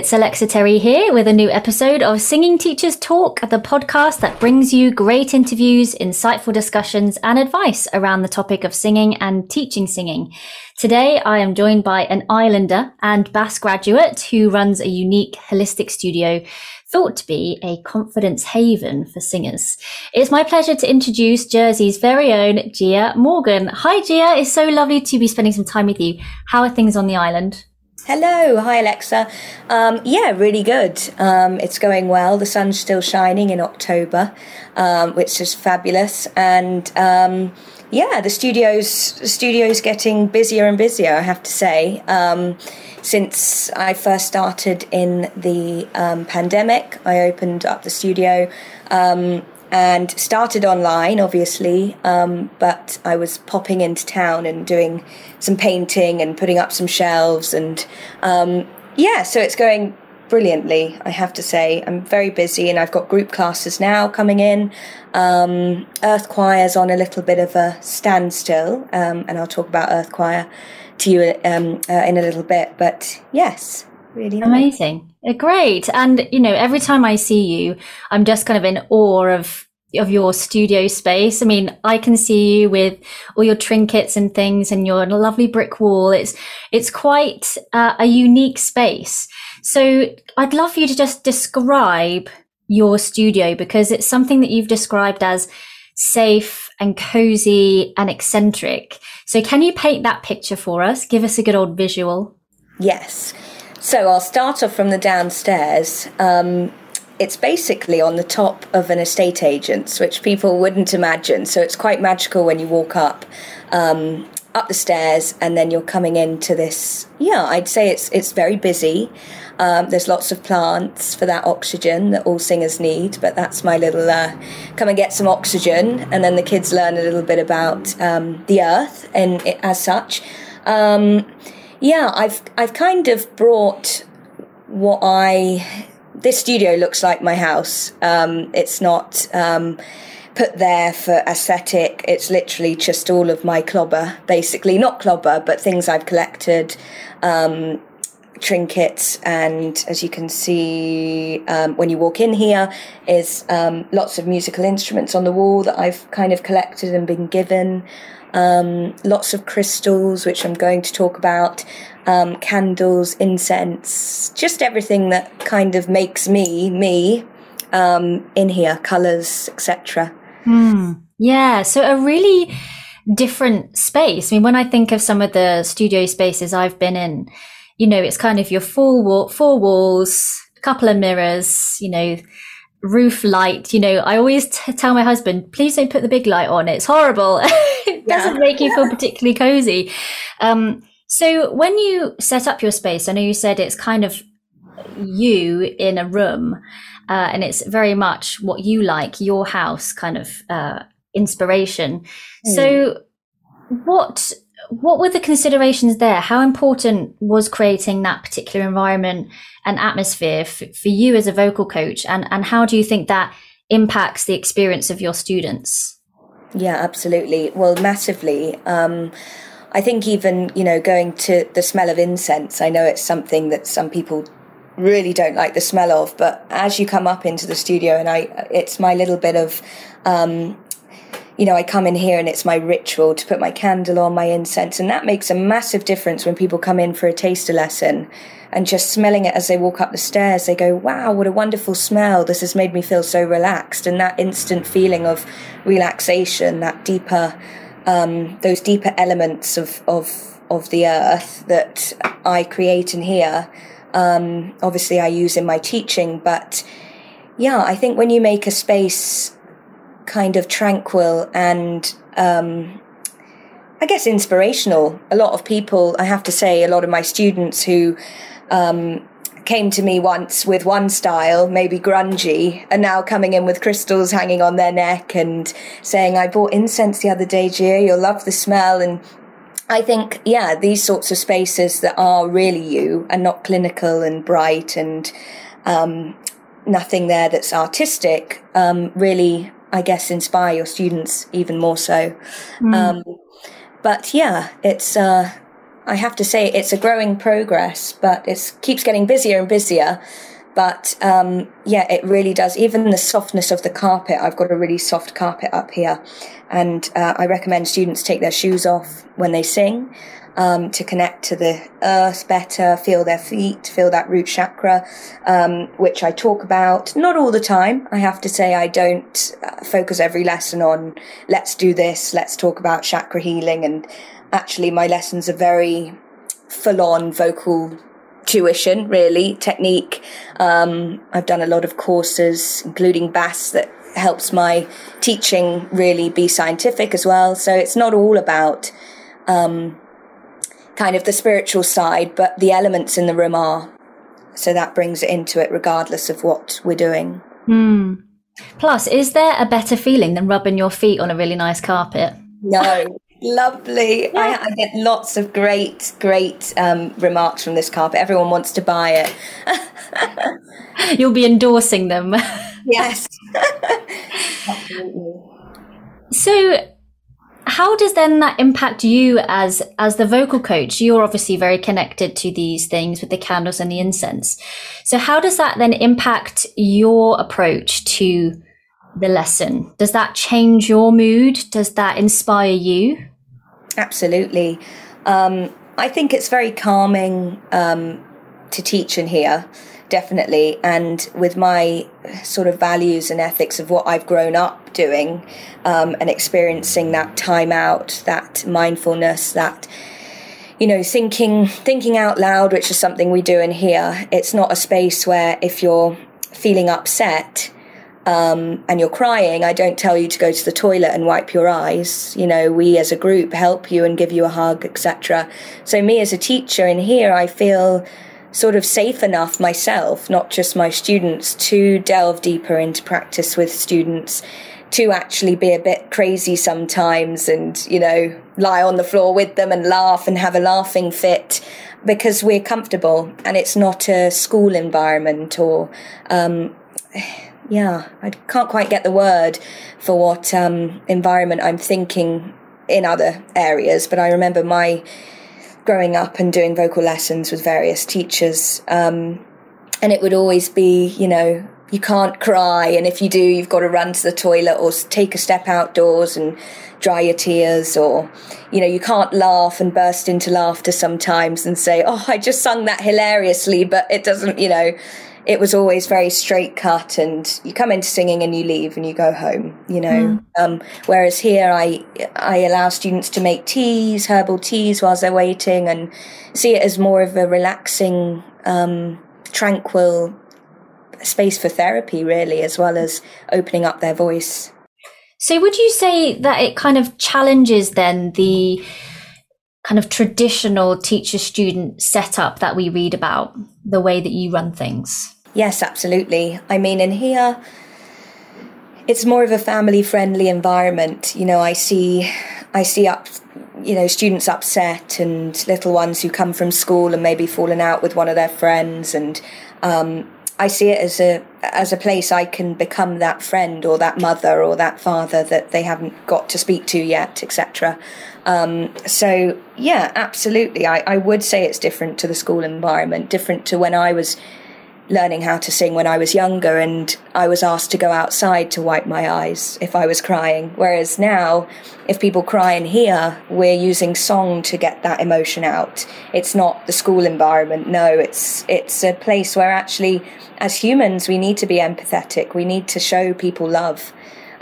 it's Alexa Terry here with a new episode of Singing Teachers Talk, the podcast that brings you great interviews, insightful discussions, and advice around the topic of singing and teaching singing. Today, I am joined by an Islander and BAST graduate who runs a unique holistic studio thought to be a confidence haven for singers. It's my pleasure to introduce Jersey's very own Gia Morgan. Hi, Gia. It's so lovely to be spending some time with you. How are things on the island? Hello, hi Alexa. Um, yeah, really good. Um, it's going well. The sun's still shining in October, um, which is fabulous. And um, yeah, the studio's the studio's getting busier and busier. I have to say. Um, since I first started in the um, pandemic, I opened up the studio and started online, obviously. Um, but I was popping into town and doing some painting and putting up some shelves, and um, yeah, so it's going brilliantly. I have to say, I'm very busy, and I've got group classes now coming in. Um, Earth Choir's on a little bit of a standstill, um, and I'll talk about Earth Choir to you um, uh, in a little bit. But yes, really amazing. Uh, great. And, you know, every time I see you, I'm just kind of in awe of of your studio space. I mean, I can see you with all your trinkets and things and your lovely brick wall. It's, it's quite uh, a unique space. So I'd love for you to just describe your studio because it's something that you've described as safe and cozy and eccentric. So can you paint that picture for us? Give us a good old visual. Yes. So I'll start off from the downstairs. Um, it's basically on the top of an estate agent's, which people wouldn't imagine. So it's quite magical when you walk up. Um, up the stairs and then you're coming into this yeah i'd say it's it's very busy um, there's lots of plants for that oxygen that all singers need but that's my little uh, come and get some oxygen and then the kids learn a little bit about um, the earth and it, as such um, yeah, I've I've kind of brought what I this studio looks like my house. Um, it's not um, put there for aesthetic. It's literally just all of my clobber, basically not clobber, but things I've collected. Um, trinkets and as you can see um, when you walk in here is um, lots of musical instruments on the wall that I've kind of collected and been given um, lots of crystals, which I'm going to talk about, um, candles, incense, just everything that kind of makes me me um, in here, colors, etc. Hmm. Yeah, so a really different space. I mean, when I think of some of the studio spaces I've been in, you know, it's kind of your four wall, four walls, a couple of mirrors, you know, roof light. You know, I always t- tell my husband, please don't put the big light on. It's horrible. it yeah. doesn't make you feel particularly cozy. Um, so when you set up your space, I know you said it's kind of you in a room, uh, and it's very much what you like, your house kind of uh, inspiration. Mm. So what what were the considerations there? How important was creating that particular environment and atmosphere f- for you as a vocal coach? And, and how do you think that impacts the experience of your students? Yeah, absolutely. Well, massively. Um, I think even, you know, going to the smell of incense, I know it's something that some people really don't like the smell of, but as you come up into the studio and I, it's my little bit of, um, you know, I come in here and it's my ritual to put my candle on, my incense, and that makes a massive difference when people come in for a taster lesson and just smelling it as they walk up the stairs. They go, wow, what a wonderful smell. This has made me feel so relaxed. And that instant feeling of relaxation, that deeper, um, those deeper elements of, of, of the earth that I create in here, um, obviously I use in my teaching, but yeah, I think when you make a space kind of tranquil and um, I guess inspirational. A lot of people, I have to say, a lot of my students who um, came to me once with one style, maybe grungy, and now coming in with crystals hanging on their neck and saying, I bought incense the other day, Gia, you'll love the smell. And I think, yeah, these sorts of spaces that are really you and not clinical and bright and um, nothing there that's artistic um, really I guess, inspire your students even more so. Mm. Um, but yeah, it's, uh, I have to say it's a growing progress, but it keeps getting busier and busier. But um, yeah, it really does. Even the softness of the carpet, I've got a really soft carpet up here. And uh, I recommend students take their shoes off when they sing um, to connect to the earth better, feel their feet, feel that root chakra, um, which I talk about. Not all the time. I have to say, I don't uh, focus every lesson on let's do this, let's talk about chakra healing. And actually, my lessons are very full on vocal tuition, really, technique. Um, I've done a lot of courses, including BAST, that helps my teaching really be scientific as well. So it's not all about um, kind of the spiritual side, but the elements in the room are. So that brings it into it, regardless of what we're doing. Mm. Plus, is there a better feeling than rubbing your feet on a really nice carpet? No, Lovely. Yeah. I, I, get lots of great, great um, remarks from this carpet. Everyone wants to buy it. You'll be endorsing them. yes. so, how does then that impact you as as the vocal coach? You're obviously very connected to these things with the candles and the incense. So, how does that then impact your approach to the lesson? Does that change your mood? Does that inspire you? Absolutely. Um, I think it's very calming um, to teach and hear, definitely. And with my sort of values and ethics of what I've grown up doing um, and experiencing that time out, that mindfulness, that you know thinking thinking out loud which is something we do in here it's not a space where if you're feeling upset um, and you're crying, I don't tell you to go to the toilet and wipe your eyes. You know, we as a group help you and give you a hug, etc. So, me as a teacher in here, I feel sort of safe enough myself, not just my students, to delve deeper into practice with students, to actually be a bit crazy sometimes and, you know, lie on the floor with them and laugh and have a laughing fit because we're comfortable and it's not a school environment or, um, yeah, I can't quite get the word for what um, environment I'm thinking in other areas, but I remember my growing up and doing vocal lessons with various teachers, um, and it would always be, you know, you can't cry, and if you do, you've got to run to the toilet or take a step outdoors and dry your tears, or, you know, you can't laugh and burst into laughter sometimes and say, oh, I just sung that hilariously, but it doesn't, you know, it was always very straight cut and you come into singing and you leave and you go home you know mm. um, whereas here i i allow students to make teas herbal teas whilst they're waiting and see it as more of a relaxing um, tranquil space for therapy really as well as opening up their voice so would you say that it kind of challenges then the kind of traditional teacher student setup that we read about, the way that you run things? Yes, absolutely. I mean, in here, it's more of a family friendly environment. You know, I see, I see up, you know, students upset and little ones who come from school and maybe fallen out with one of their friends and, um, I see it as a as a place I can become that friend or that mother or that father that they haven't got to speak to yet, etc. Um, so yeah, absolutely, I, I would say it's different to the school environment, different to when I was learning how to sing when I was younger, and I was asked to go outside to wipe my eyes if I was crying. Whereas now, if people cry in here, we're using song to get that emotion out. It's not the school environment. No, it's it's a place where actually, as humans, we need to be empathetic. We need to show people love.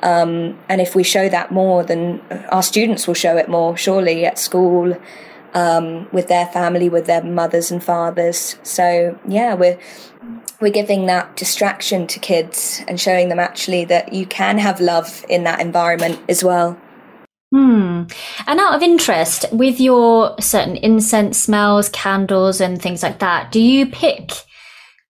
Um, and if we show that more, then our students will show it more, surely, at school, um, with their family, with their mothers and fathers. So, yeah, we're we're giving that distraction to kids and showing them actually that you can have love in that environment as well. Hmm. And out of interest, with your certain incense smells, candles, and things like that, do you pick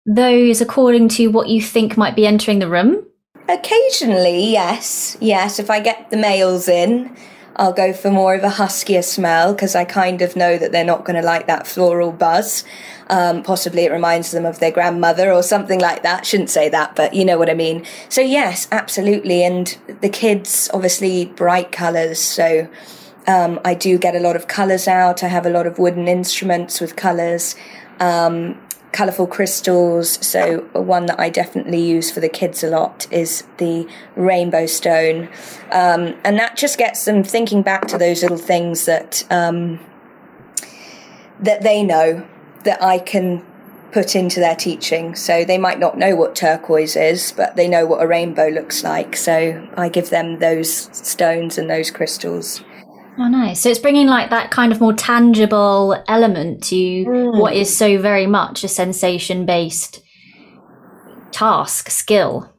those according to what you think might be entering the room? Occasionally, yes. Yes, if I get the males in, I'll go for more of a huskier smell because I kind of know that they're not going to like that floral buzz. Um, possibly it reminds them of their grandmother or something like that. Shouldn't say that, but you know what I mean. So yes, absolutely. And the kids, obviously, bright colours. So Um, I do get a lot of colours out. I have a lot of wooden instruments with colours, um, colourful crystals. So one that I definitely use for the kids a lot is the rainbow stone, um, and that just gets them thinking back to those little things that um, that they know that I can put into their teaching. So they might not know what turquoise is, but they know what a rainbow looks like. So I give them those stones and those crystals. Oh, nice. So it's bringing like that kind of more tangible element to mm. what is so very much a sensation based task, skill.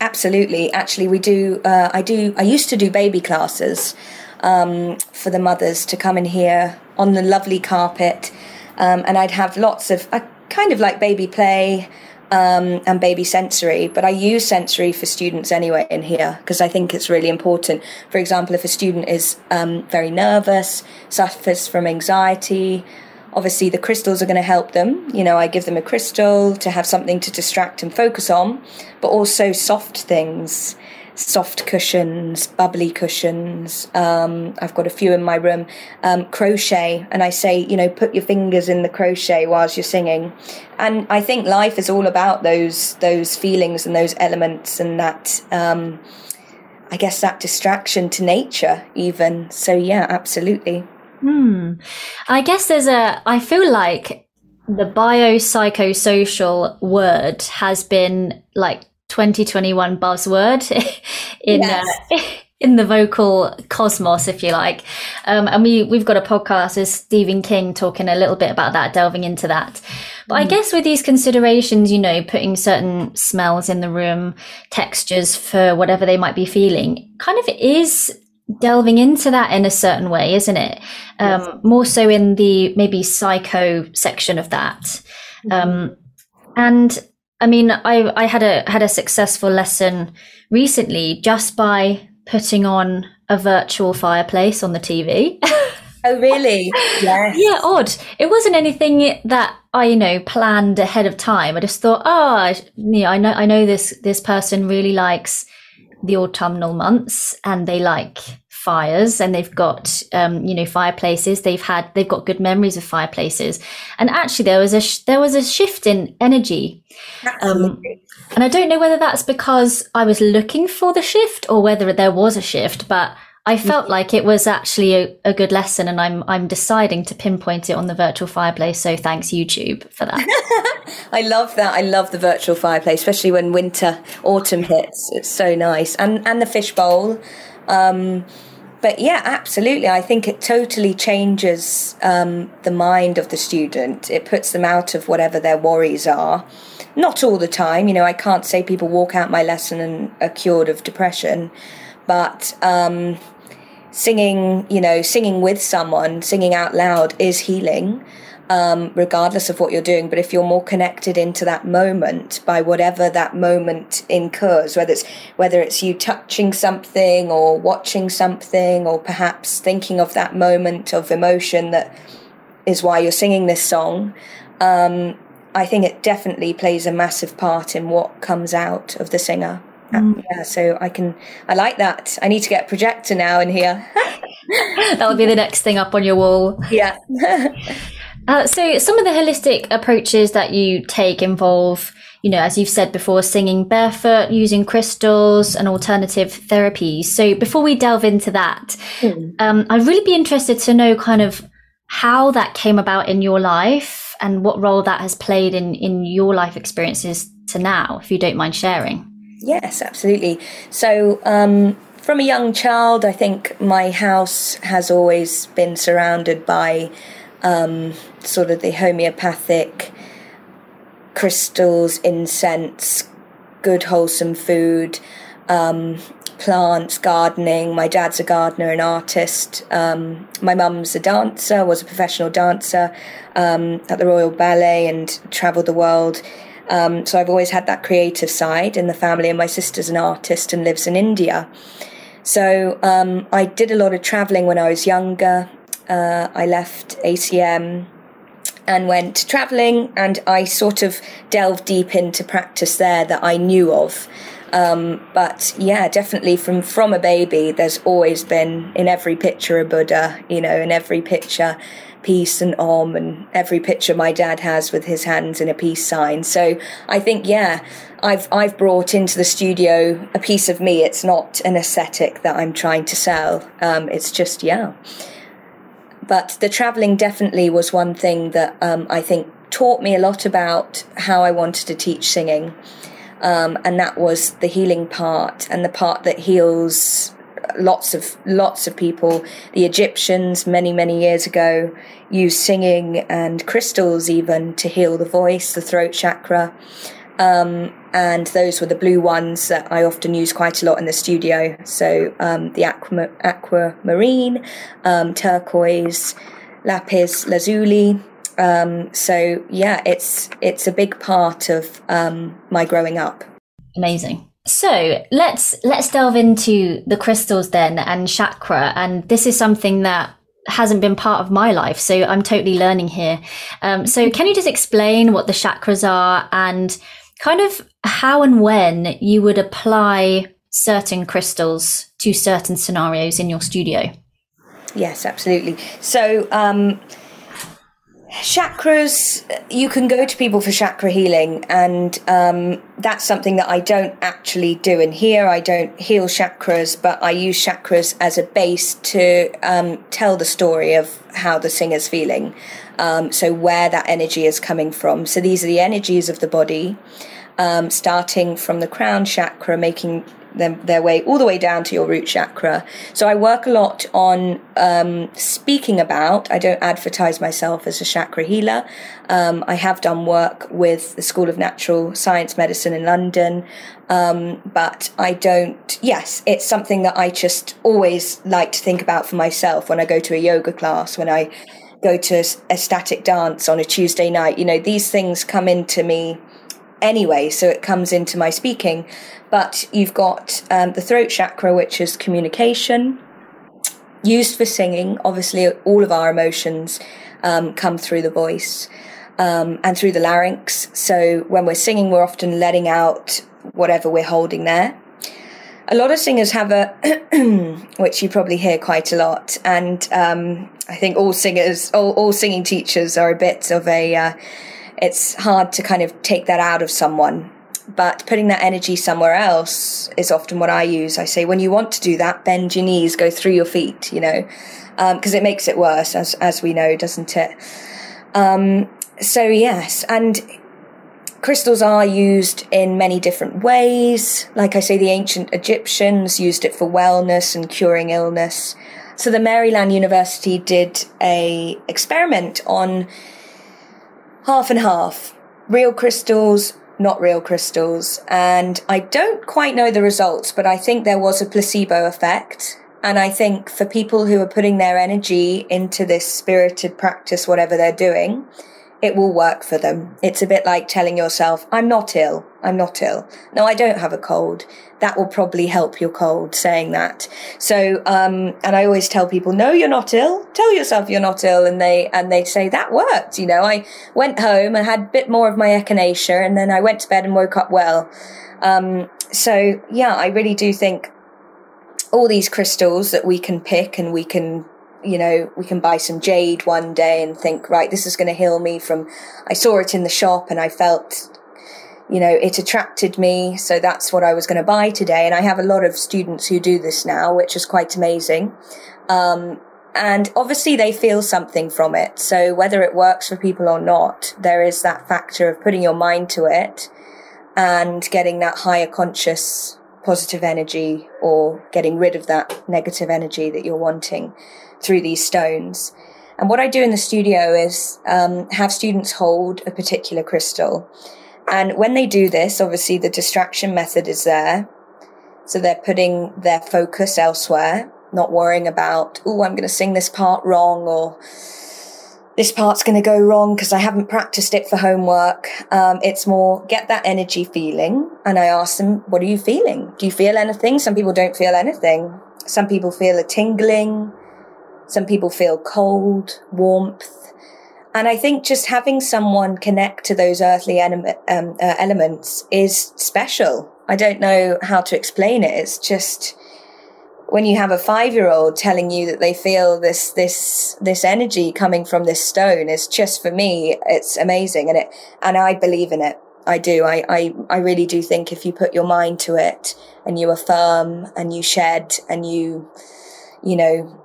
Absolutely. Actually, we do, uh, I do, I used to do baby classes um, for the mothers to come in here on the lovely carpet. Um, and I'd have lots of, I kind of like baby play um, and baby sensory, but I use sensory for students anyway in here because I think it's really important. For example, if a student is um, very nervous, suffers from anxiety, obviously the crystals are going to help them. You know, I give them a crystal to have something to distract and focus on, but also soft things soft cushions, bubbly cushions. Um, I've got a few in my room. Um, crochet, and I say, you know, put your fingers in the crochet whilst you're singing. And I think life is all about those those feelings and those elements and that. Um, I guess that distraction to nature, even. So yeah, absolutely. Hmm. I guess there's a. I feel like the biopsychosocial word has been like 2021 buzzword in yes. uh, in the vocal cosmos, if you like. Um, and we we've got a podcast with Stephen King talking a little bit about that, delving into that. But mm. I guess with these considerations, you know, putting certain smells in the room, textures for whatever they might be feeling, kind of is delving into that in a certain way, isn't it? Um, yes. More so in the maybe psycho section of that. Mm. Um, and I mean, I I had a had a successful lesson recently just by putting on a virtual fireplace on the TV. oh, really? Yes. yeah, odd. It wasn't anything that I, you know, planned ahead of time. I just thought, oh, you know, I know, I know this this person really likes the autumnal months, and they like fires and they've got um, you know fireplaces they've had they've got good memories of fireplaces and actually there was a sh- there was a shift in energy um, and i don't know whether that's because i was looking for the shift or whether there was a shift but I felt like it was actually a, a, good lesson, and I'm I'm deciding to pinpoint it on the virtual fireplace. So thanks YouTube for that. I love that. I love the virtual fireplace, especially when winter, autumn hits. It's so nice, and and the fishbowl. Um, but yeah, absolutely. I think it totally changes um, the mind of the student. It puts them out of whatever their worries are. Not all the time, you know, I can't say people walk out my lesson and are cured of depression, but um, singing, you know, singing with someone, singing out loud is healing um, regardless of what you're doing. But if you're more connected into that moment by whatever that moment incurs, whether it's whether it's you touching something or watching something, or perhaps thinking of that moment of emotion that is why you're singing this song. Um, I think it definitely plays a massive part in what comes out of the singer. Mm. Yeah, so I can, I like that. I need to get a projector now in here. That'll be the next thing up on your wall. Yeah. Uh, so some of the holistic approaches that you take involve, you know, as you've said before, singing barefoot, using crystals and alternative therapies. So before we delve into that, mm. um, I'd really be interested to know kind of how that came about in your life and what role that has played in, in your life experiences to now, if you don't mind sharing. Yes, absolutely. So, um, from a young child, I think my house has always been surrounded by um, sort of the homeopathic crystals, incense, good wholesome food, um, plants, gardening. My dad's a gardener and artist. Um, my mum's a dancer, was a professional dancer um, at the Royal Ballet and travelled the world. Um, so I've always had that creative side in the family, and my sister's an artist and lives in India. So um, I did a lot of traveling when I was younger uh, I left ACM and went traveling, and I sort of delved deep into practice there that I knew of. Um, but yeah, definitely from from a baby, there's always been in every picture a Buddha. You know, in every picture peace and om and every picture my dad has with his hands in a peace sign. So I think, yeah, I've, I've brought into the studio a piece of me. It's not an aesthetic that I'm trying to sell. Um, it's just, yeah. But the traveling definitely was one thing that um, I think taught me a lot about how I wanted to teach singing. Um, and that was the healing part and the part that heals lots of lots of people. The Egyptians many many years ago used singing and crystals even to heal the voice, the throat chakra. Um, and those were the blue ones that I often use quite a lot in the studio. So um, the aqua, aquamarine, um, turquoise, lapis lazuli. Um, so yeah, it's it's a big part of um, my growing up. Amazing. So let's let's delve into the crystals then and chakra. And this is something that hasn't been part of my life, so I'm totally learning here. Um, so can you just explain what the chakras are and kind of how and when you would apply certain crystals to certain scenarios in your studio? Yes, absolutely. So um, chakras you can go to people for chakra healing and um, that's something that i don't actually do in here i don't heal chakras but i use chakras as a base to um, tell the story of how the singer's feeling um, so where that energy is coming from so these are the energies of the body um, starting from the crown chakra making them, their way all the way down to your root chakra. So I work a lot on um, speaking about. I don't advertise myself as a chakra healer. Um, I have done work with the School of Natural Science Medicine in London, um, but I don't. Yes, it's something that I just always like to think about for myself when I go to a yoga class, when I go to ecstatic dance on a Tuesday night. You know, these things come into me anyway, so it comes into my speaking. But you've got um, the throat chakra, which is communication, used for singing. Obviously, all of our emotions um, come through the voice um, and through the larynx. So when we're singing, we're often letting out whatever we're holding there. A lot of singers have a, which you probably hear quite a lot, and um, I think all singers, all, all singing teachers are a bit of a. Uh, it's hard to kind of take that out of someone but putting that energy somewhere else is often what I use. I say, when you want to do that, bend your knees, go through your feet, you know, because um, it makes it worse, as, as we know, doesn't it? Um, so, yes, and crystals are used in many different ways. Like I say, the ancient Egyptians used it for wellness and curing illness. So the Maryland University did a experiment on half and half real crystals not real crystals. And I don't quite know the results, but I think there was a placebo effect. And I think for people who are putting their energy into this spirited practice, whatever they're doing, it will work for them. It's a bit like telling yourself, I'm not ill. I'm not ill. No, I don't have a cold. That will probably help your cold saying that. So, um, and I always tell people, no, you're not ill. Tell yourself you're not ill. And they, and they say that worked. You know, I went home and had a bit more of my echinacea and then I went to bed and woke up well. Um, so yeah, I really do think all these crystals that we can pick and we can you know, we can buy some jade one day and think, right, this is going to heal me from, I saw it in the shop and I felt, you know, it attracted me. So that's what I was going to buy today. And I have a lot of students who do this now, which is quite amazing. Um, and obviously they feel something from it. So whether it works for people or not, there is that factor of putting your mind to it and getting that higher conscious positive energy or getting rid of that negative energy that you're wanting through these stones. And what I do in the studio is um, have students hold a particular crystal. And when they do this, obviously the distraction method is there. So they're putting their focus elsewhere, not worrying about, oh, I'm going to sing this part wrong or this part's going to go wrong because I haven't practiced it for homework. Um, it's more get that energy feeling. And I ask them, what are you feeling? Do you feel anything? Some people don't feel anything. Some people feel a tingling. Some people feel cold, warmth. And I think just having someone connect to those earthly um, uh, elements is special. I don't know how to explain it. It's just when you have a five year old telling you that they feel this this this energy coming from this stone is just for me it's amazing and it and I believe in it I do I, I I really do think if you put your mind to it and you affirm and you shed and you you know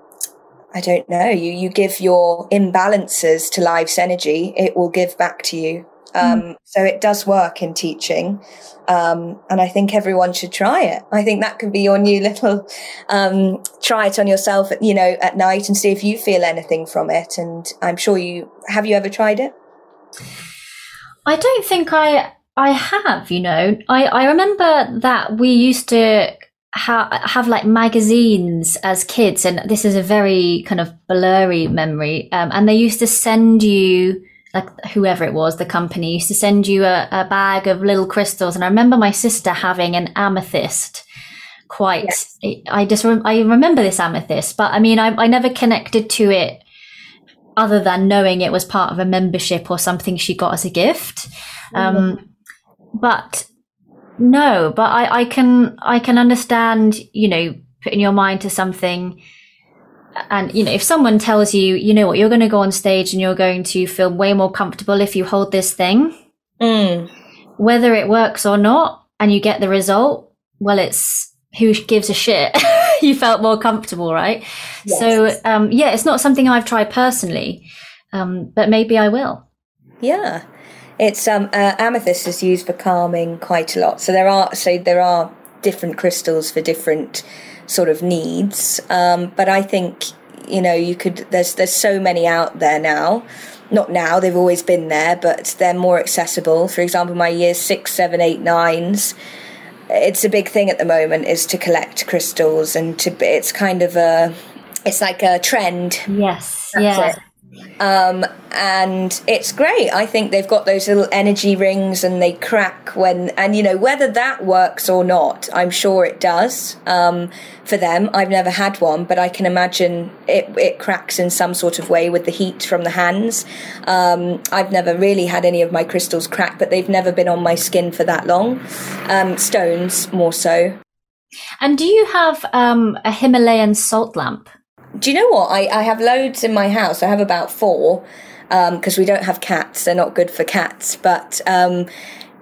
I don't know you you give your imbalances to life's energy it will give back to you um, mm. So it does work in teaching. Um, and I think everyone should try it. I think that could be your new little, um, try it on yourself, at, you know, at night and see if you feel anything from it. And I'm sure you, have you ever tried it? I don't think I, I have, you know, I, I remember that we used to ha- have like magazines as kids and this is a very kind of blurry memory. Um, and they used to send you, like whoever it was, the company used to send you a, a bag of little crystals. And I remember my sister having an amethyst quite, yes. I just, I remember this amethyst, but I mean, I, I never connected to it other than knowing it was part of a membership or something she got as a gift. Mm-hmm. Um, but no, but I, I can, I can understand, you know, putting your mind to something. And you know if someone tells you you know what you're going to go on stage and you're going to feel way more comfortable if you hold this thing mm. whether it works or not and you get the result well it's who gives a shit? You felt more comfortable right? Yes. so um, yeah it's not something i've tried personally um, but maybe i will. Yeah it's um, uh, amethyst is used for calming quite a lot so there are so there are different crystals for different sort of needs. Um, but I think you know you could there's there's so many out there now. Not now, they've always been there, but they're more accessible. For example, my years six, seven, eight, nines, it's a big thing at the moment is to collect crystals and to it's kind of a it's like a trend. Yes. That's yeah. It. Um, and it's great. I think they've got those little energy rings and they crack when, and you know, whether that works or not, I'm sure it does um, for them. I've never had one, but I can imagine it, it cracks in some sort of way with the heat from the hands. Um, I've never really had any of my crystals crack, but they've never been on my skin for that long. Um, stones, more so. And do you have um, a Himalayan salt lamp? Do you know what? I, I have loads in my house. I have about four because um, we don't have cats. They're not good for cats. But um,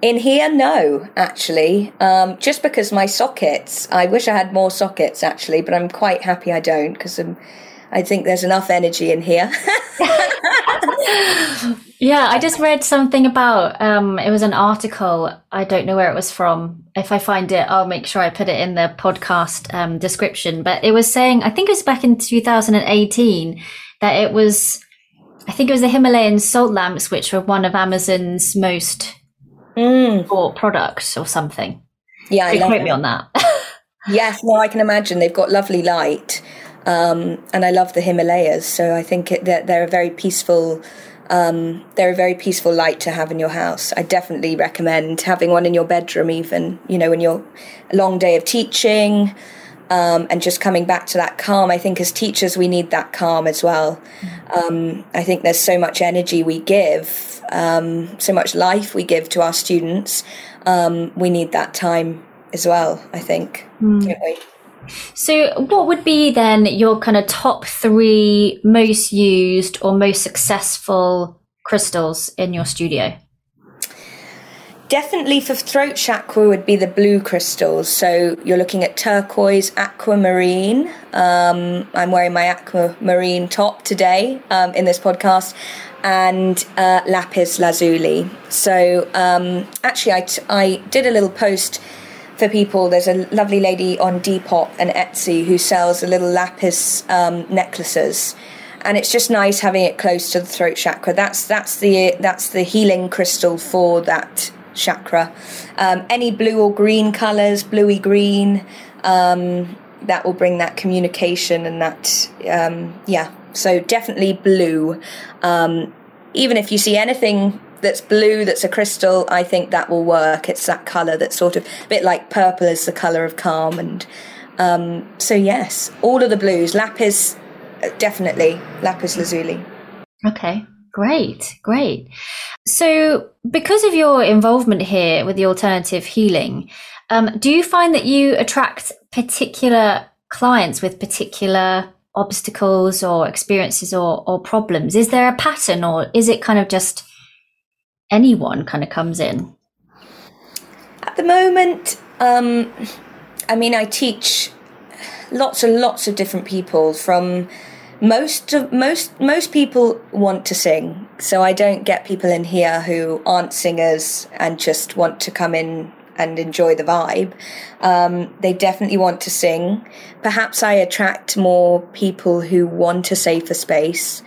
in here, no, actually. Um, just because my sockets, I wish I had more sockets actually, but I'm quite happy I don't because I think there's enough energy in here. yeah, I just read something about um, it was an article. I don't know where it was from. If I find it, I'll make sure I put it in the podcast um, description. But it was saying, I think it was back in 2018, that it was, I think it was the Himalayan salt lamps, which were one of Amazon's most mm. bought products or something. Yeah, I quote me on that. yes, well, I can imagine they've got lovely light. Um, and I love the Himalayas, so I think it, they're, they're a very peaceful. Um, they're a very peaceful light to have in your house. I definitely recommend having one in your bedroom, even you know when you're a long day of teaching, um, and just coming back to that calm. I think as teachers we need that calm as well. Um, I think there's so much energy we give, um, so much life we give to our students. Um, we need that time as well. I think, mm. don't we? So, what would be then your kind of top three most used or most successful crystals in your studio? Definitely for throat chakra would be the blue crystals. So you're looking at turquoise, aquamarine. Um, I'm wearing my aquamarine top today um, in this podcast, and uh, lapis lazuli. So um, actually, I, t- I did a little post for people. There's a lovely lady on Depop and Etsy who sells a little lapis um, necklaces, and it's just nice having it close to the throat chakra. That's that's the that's the healing crystal for that chakra. Um, any blue or green colors, bluey green, um, that will bring that communication and that um, yeah. So definitely blue. Um, even if you see anything that's blue, that's a crystal, I think that will work. It's that colour that's sort of a bit like purple is the colour of calm. And um, so, yes, all of the blues, lapis, definitely, lapis lazuli. Okay, great, great. So, because of your involvement here with the alternative healing, um, do you find that you attract particular clients with particular obstacles or experiences or, or problems? Is there a pattern or is it kind of just anyone kind of comes in? At the moment, um, I mean, I teach lots and lots of different people from most of most most people want to sing so i don't get people in here who aren't singers and just want to come in and enjoy the vibe. Um, they definitely want to sing. Perhaps I attract more people who want a safer space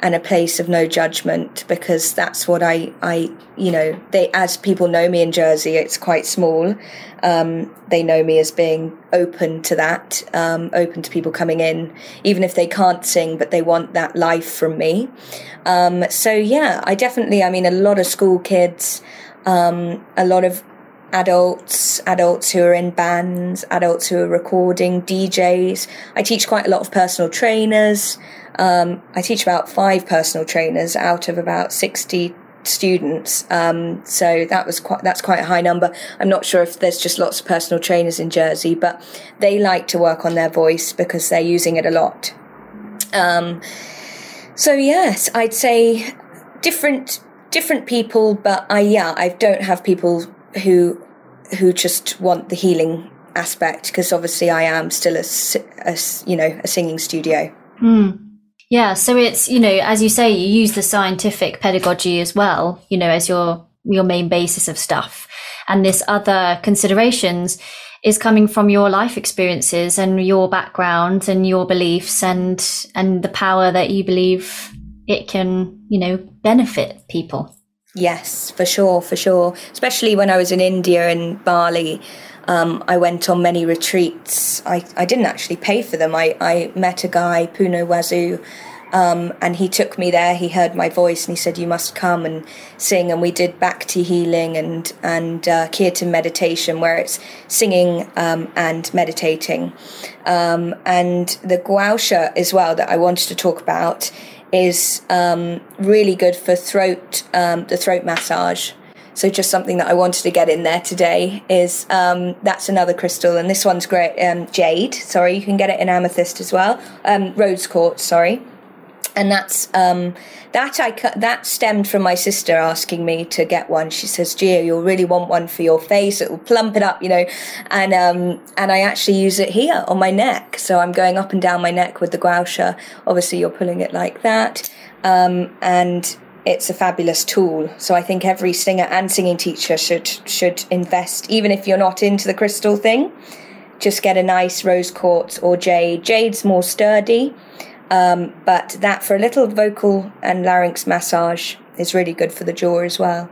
and a place of no judgment because that's what I, I, you know, they, as people know me in Jersey, it's quite small. Um, they know me as being open to that, um, open to people coming in, even if they can't sing, but they want that life from me. Um, so yeah, I definitely, I mean, a lot of school kids, um, a lot of adults, adults who are in bands, adults who are recording, DJs. I teach quite a lot of personal trainers. Um, I teach about five personal trainers out of about 60 students. Um, so that was quite, that's quite a high number. I'm not sure if there's just lots of personal trainers in Jersey, but they like to work on their voice because they're using it a lot. Um, so yes, I'd say different, different people, but I, yeah, I don't have people who who just want the healing aspect because obviously I am still a, a, you know a singing studio. Mm. Yeah, so it's you know as you say you use the scientific pedagogy as well, you know as your your main basis of stuff, and this other considerations is coming from your life experiences and your background and your beliefs and and the power that you believe it can you know benefit people. Yes, for sure, for sure. Especially when I was in India and Bali, um, I went on many retreats. I, I didn't actually pay for them. I, I met a guy, Puno Wazu, um, and he took me there. He heard my voice and he said, "You must come and sing." And we did Bhakti healing and and uh, Kirtan meditation, where it's singing um, and meditating, um, and the Gua sha as well that I wanted to talk about is um, really good for throat, um, the throat massage. So just something that I wanted to get in there today is um, that's another crystal, and this one's great. Um, jade, sorry, you can get it in amethyst as well. Um, rose quartz, sorry and that's um, that I that stemmed from my sister asking me to get one. She says, "Gia, you'll really want one for your face. It will plump it up, you know." And um, and I actually use it here on my neck. So I'm going up and down my neck with the gua sha. Obviously, you're pulling it like that, um, and it's a fabulous tool. So I think every singer and singing teacher should should invest, even if you're not into the crystal thing. Just get a nice rose quartz or jade. Jade's more sturdy. Um, but that for a little vocal and larynx massage is really good for the jaw as well.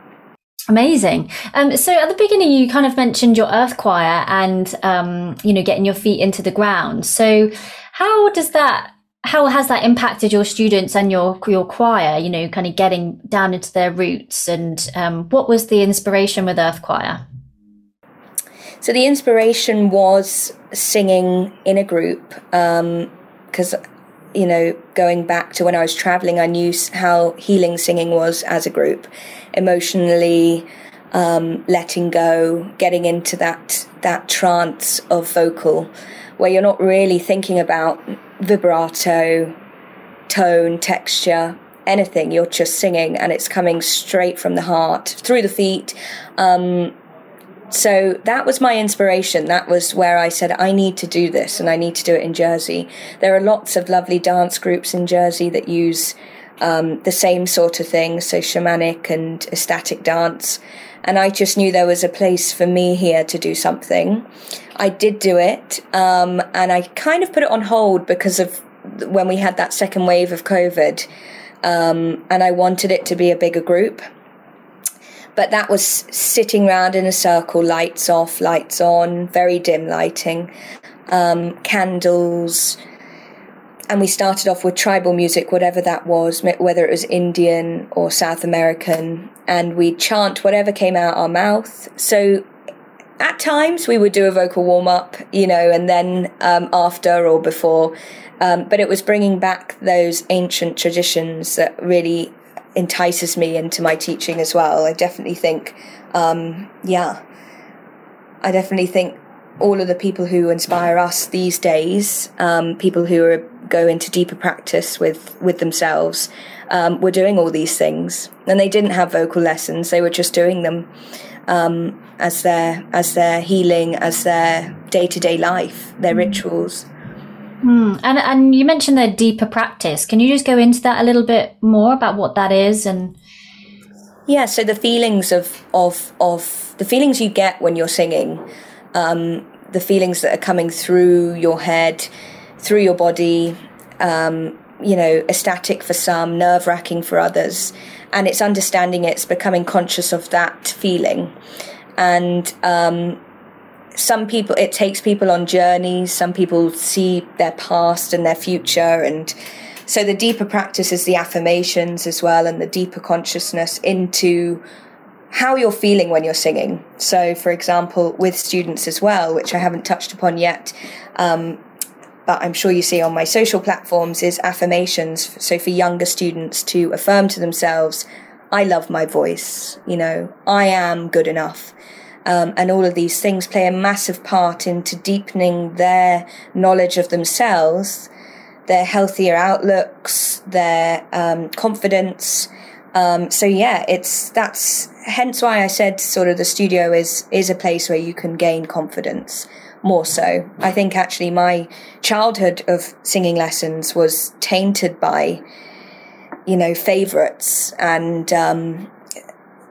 Amazing. Um, so at the beginning, you kind of mentioned your earth choir and, um, you know, getting your feet into the ground. So how does that, how has that impacted your students and your, your choir, you know, kind of getting down into their roots? And um, what was the inspiration with earth choir? So the inspiration was singing in a group because um, you know, going back to when I was traveling, I knew how healing singing was as a group, emotionally um, letting go, getting into that that trance of vocal, where you're not really thinking about vibrato, tone, texture, anything. You're just singing, and it's coming straight from the heart through the feet. Um, so that was my inspiration. That was where I said, I need to do this and I need to do it in Jersey. There are lots of lovely dance groups in Jersey that use um, the same sort of thing, so shamanic and ecstatic dance. And I just knew there was a place for me here to do something. I did do it, um, and I kind of put it on hold because of when we had that second wave of COVID. Um, and I wanted it to be a bigger group. But that was sitting round in a circle, lights off, lights on, very dim lighting, um, candles. And we started off with tribal music, whatever that was, whether it was Indian or South American. And we'd chant whatever came out our mouth. So at times we would do a vocal warm up, you know, and then um, after or before. Um, but it was bringing back those ancient traditions that really entices me into my teaching as well. I definitely think, um, yeah, I definitely think all of the people who inspire us these days, um, people who are go into deeper practice with with themselves, um, were doing all these things, and they didn't have vocal lessons; they were just doing them um, as their as their healing, as their day to day life, their mm. rituals. Mm. And and you mentioned the deeper practice. Can you just go into that a little bit more about what that is and? Yeah, so the feelings of of of the feelings you get when you're singing, um, the feelings that are coming through your head, through your body, um, you know, ecstatic for some, nerve wracking for others, and it's understanding it's becoming conscious of that feeling, and um, some people it takes people on journeys some people see their past and their future and so the deeper practice is the affirmations as well and the deeper consciousness into how you're feeling when you're singing. So for example with students as well which i haven't touched upon yet um, but i'm sure you see on my social platforms is affirmations. So for younger students to affirm to themselves i love my voice. You know i am good enough um, and all of these things play a massive part into deepening their knowledge of themselves, their healthier outlooks, their um, confidence. Um, so yeah, it's that's hence why I said sort of the studio is is a place where you can gain confidence more so. I think actually my childhood of singing lessons was tainted by you know favorites and um,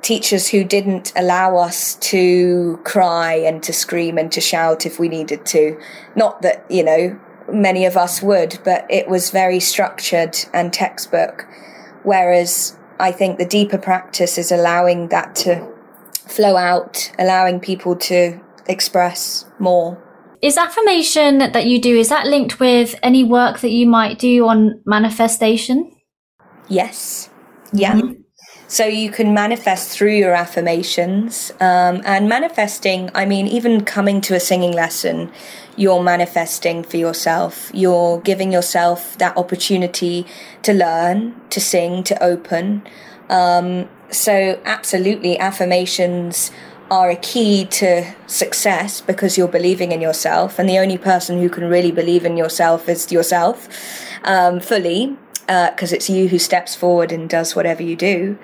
teachers who didn't allow us to cry and to scream and to shout if we needed to. Not that, you know, many of us would, but it was very structured and textbook. Whereas I think the deeper practice is allowing that to flow out, allowing people to express more. Is affirmation that you do, is that linked with any work that you might do on manifestation? Yes. Yeah. Mm-hmm. So you can manifest through your affirmations. Um, and manifesting, I mean, even coming to a singing lesson, you're manifesting for yourself. You're giving yourself that opportunity to learn, to sing, to open. Um, so, absolutely, affirmations are a key to success because you're believing in yourself. And the only person who can really believe in yourself is yourself um, fully because uh, it's you who steps forward and does whatever you do.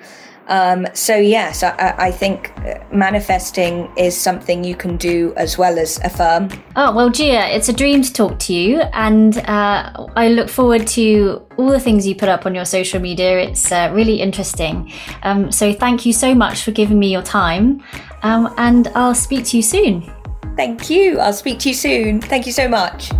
Um, so yes, I, I, think manifesting is something you can do as well as affirm. Oh well, Gia, it's a dream to talk to you, and uh, I look forward to all the things you put up on your social media. It's uh, really interesting. Um, so thank you so much for giving me your time, um, and I'll speak to you soon. Thank you. I'll speak to you soon. Thank you so much.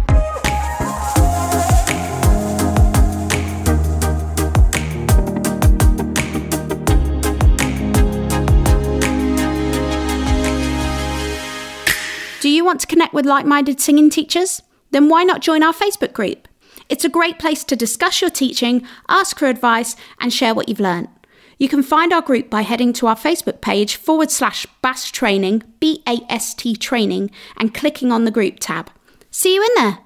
You want to connect with like minded singing teachers? Then why not join our Facebook group? It's a great place to discuss your teaching, ask for advice, and share what you've learned. You can find our group by heading to our Facebook page forward slash BAST training, B A S T training, and clicking on the group tab. See you in there.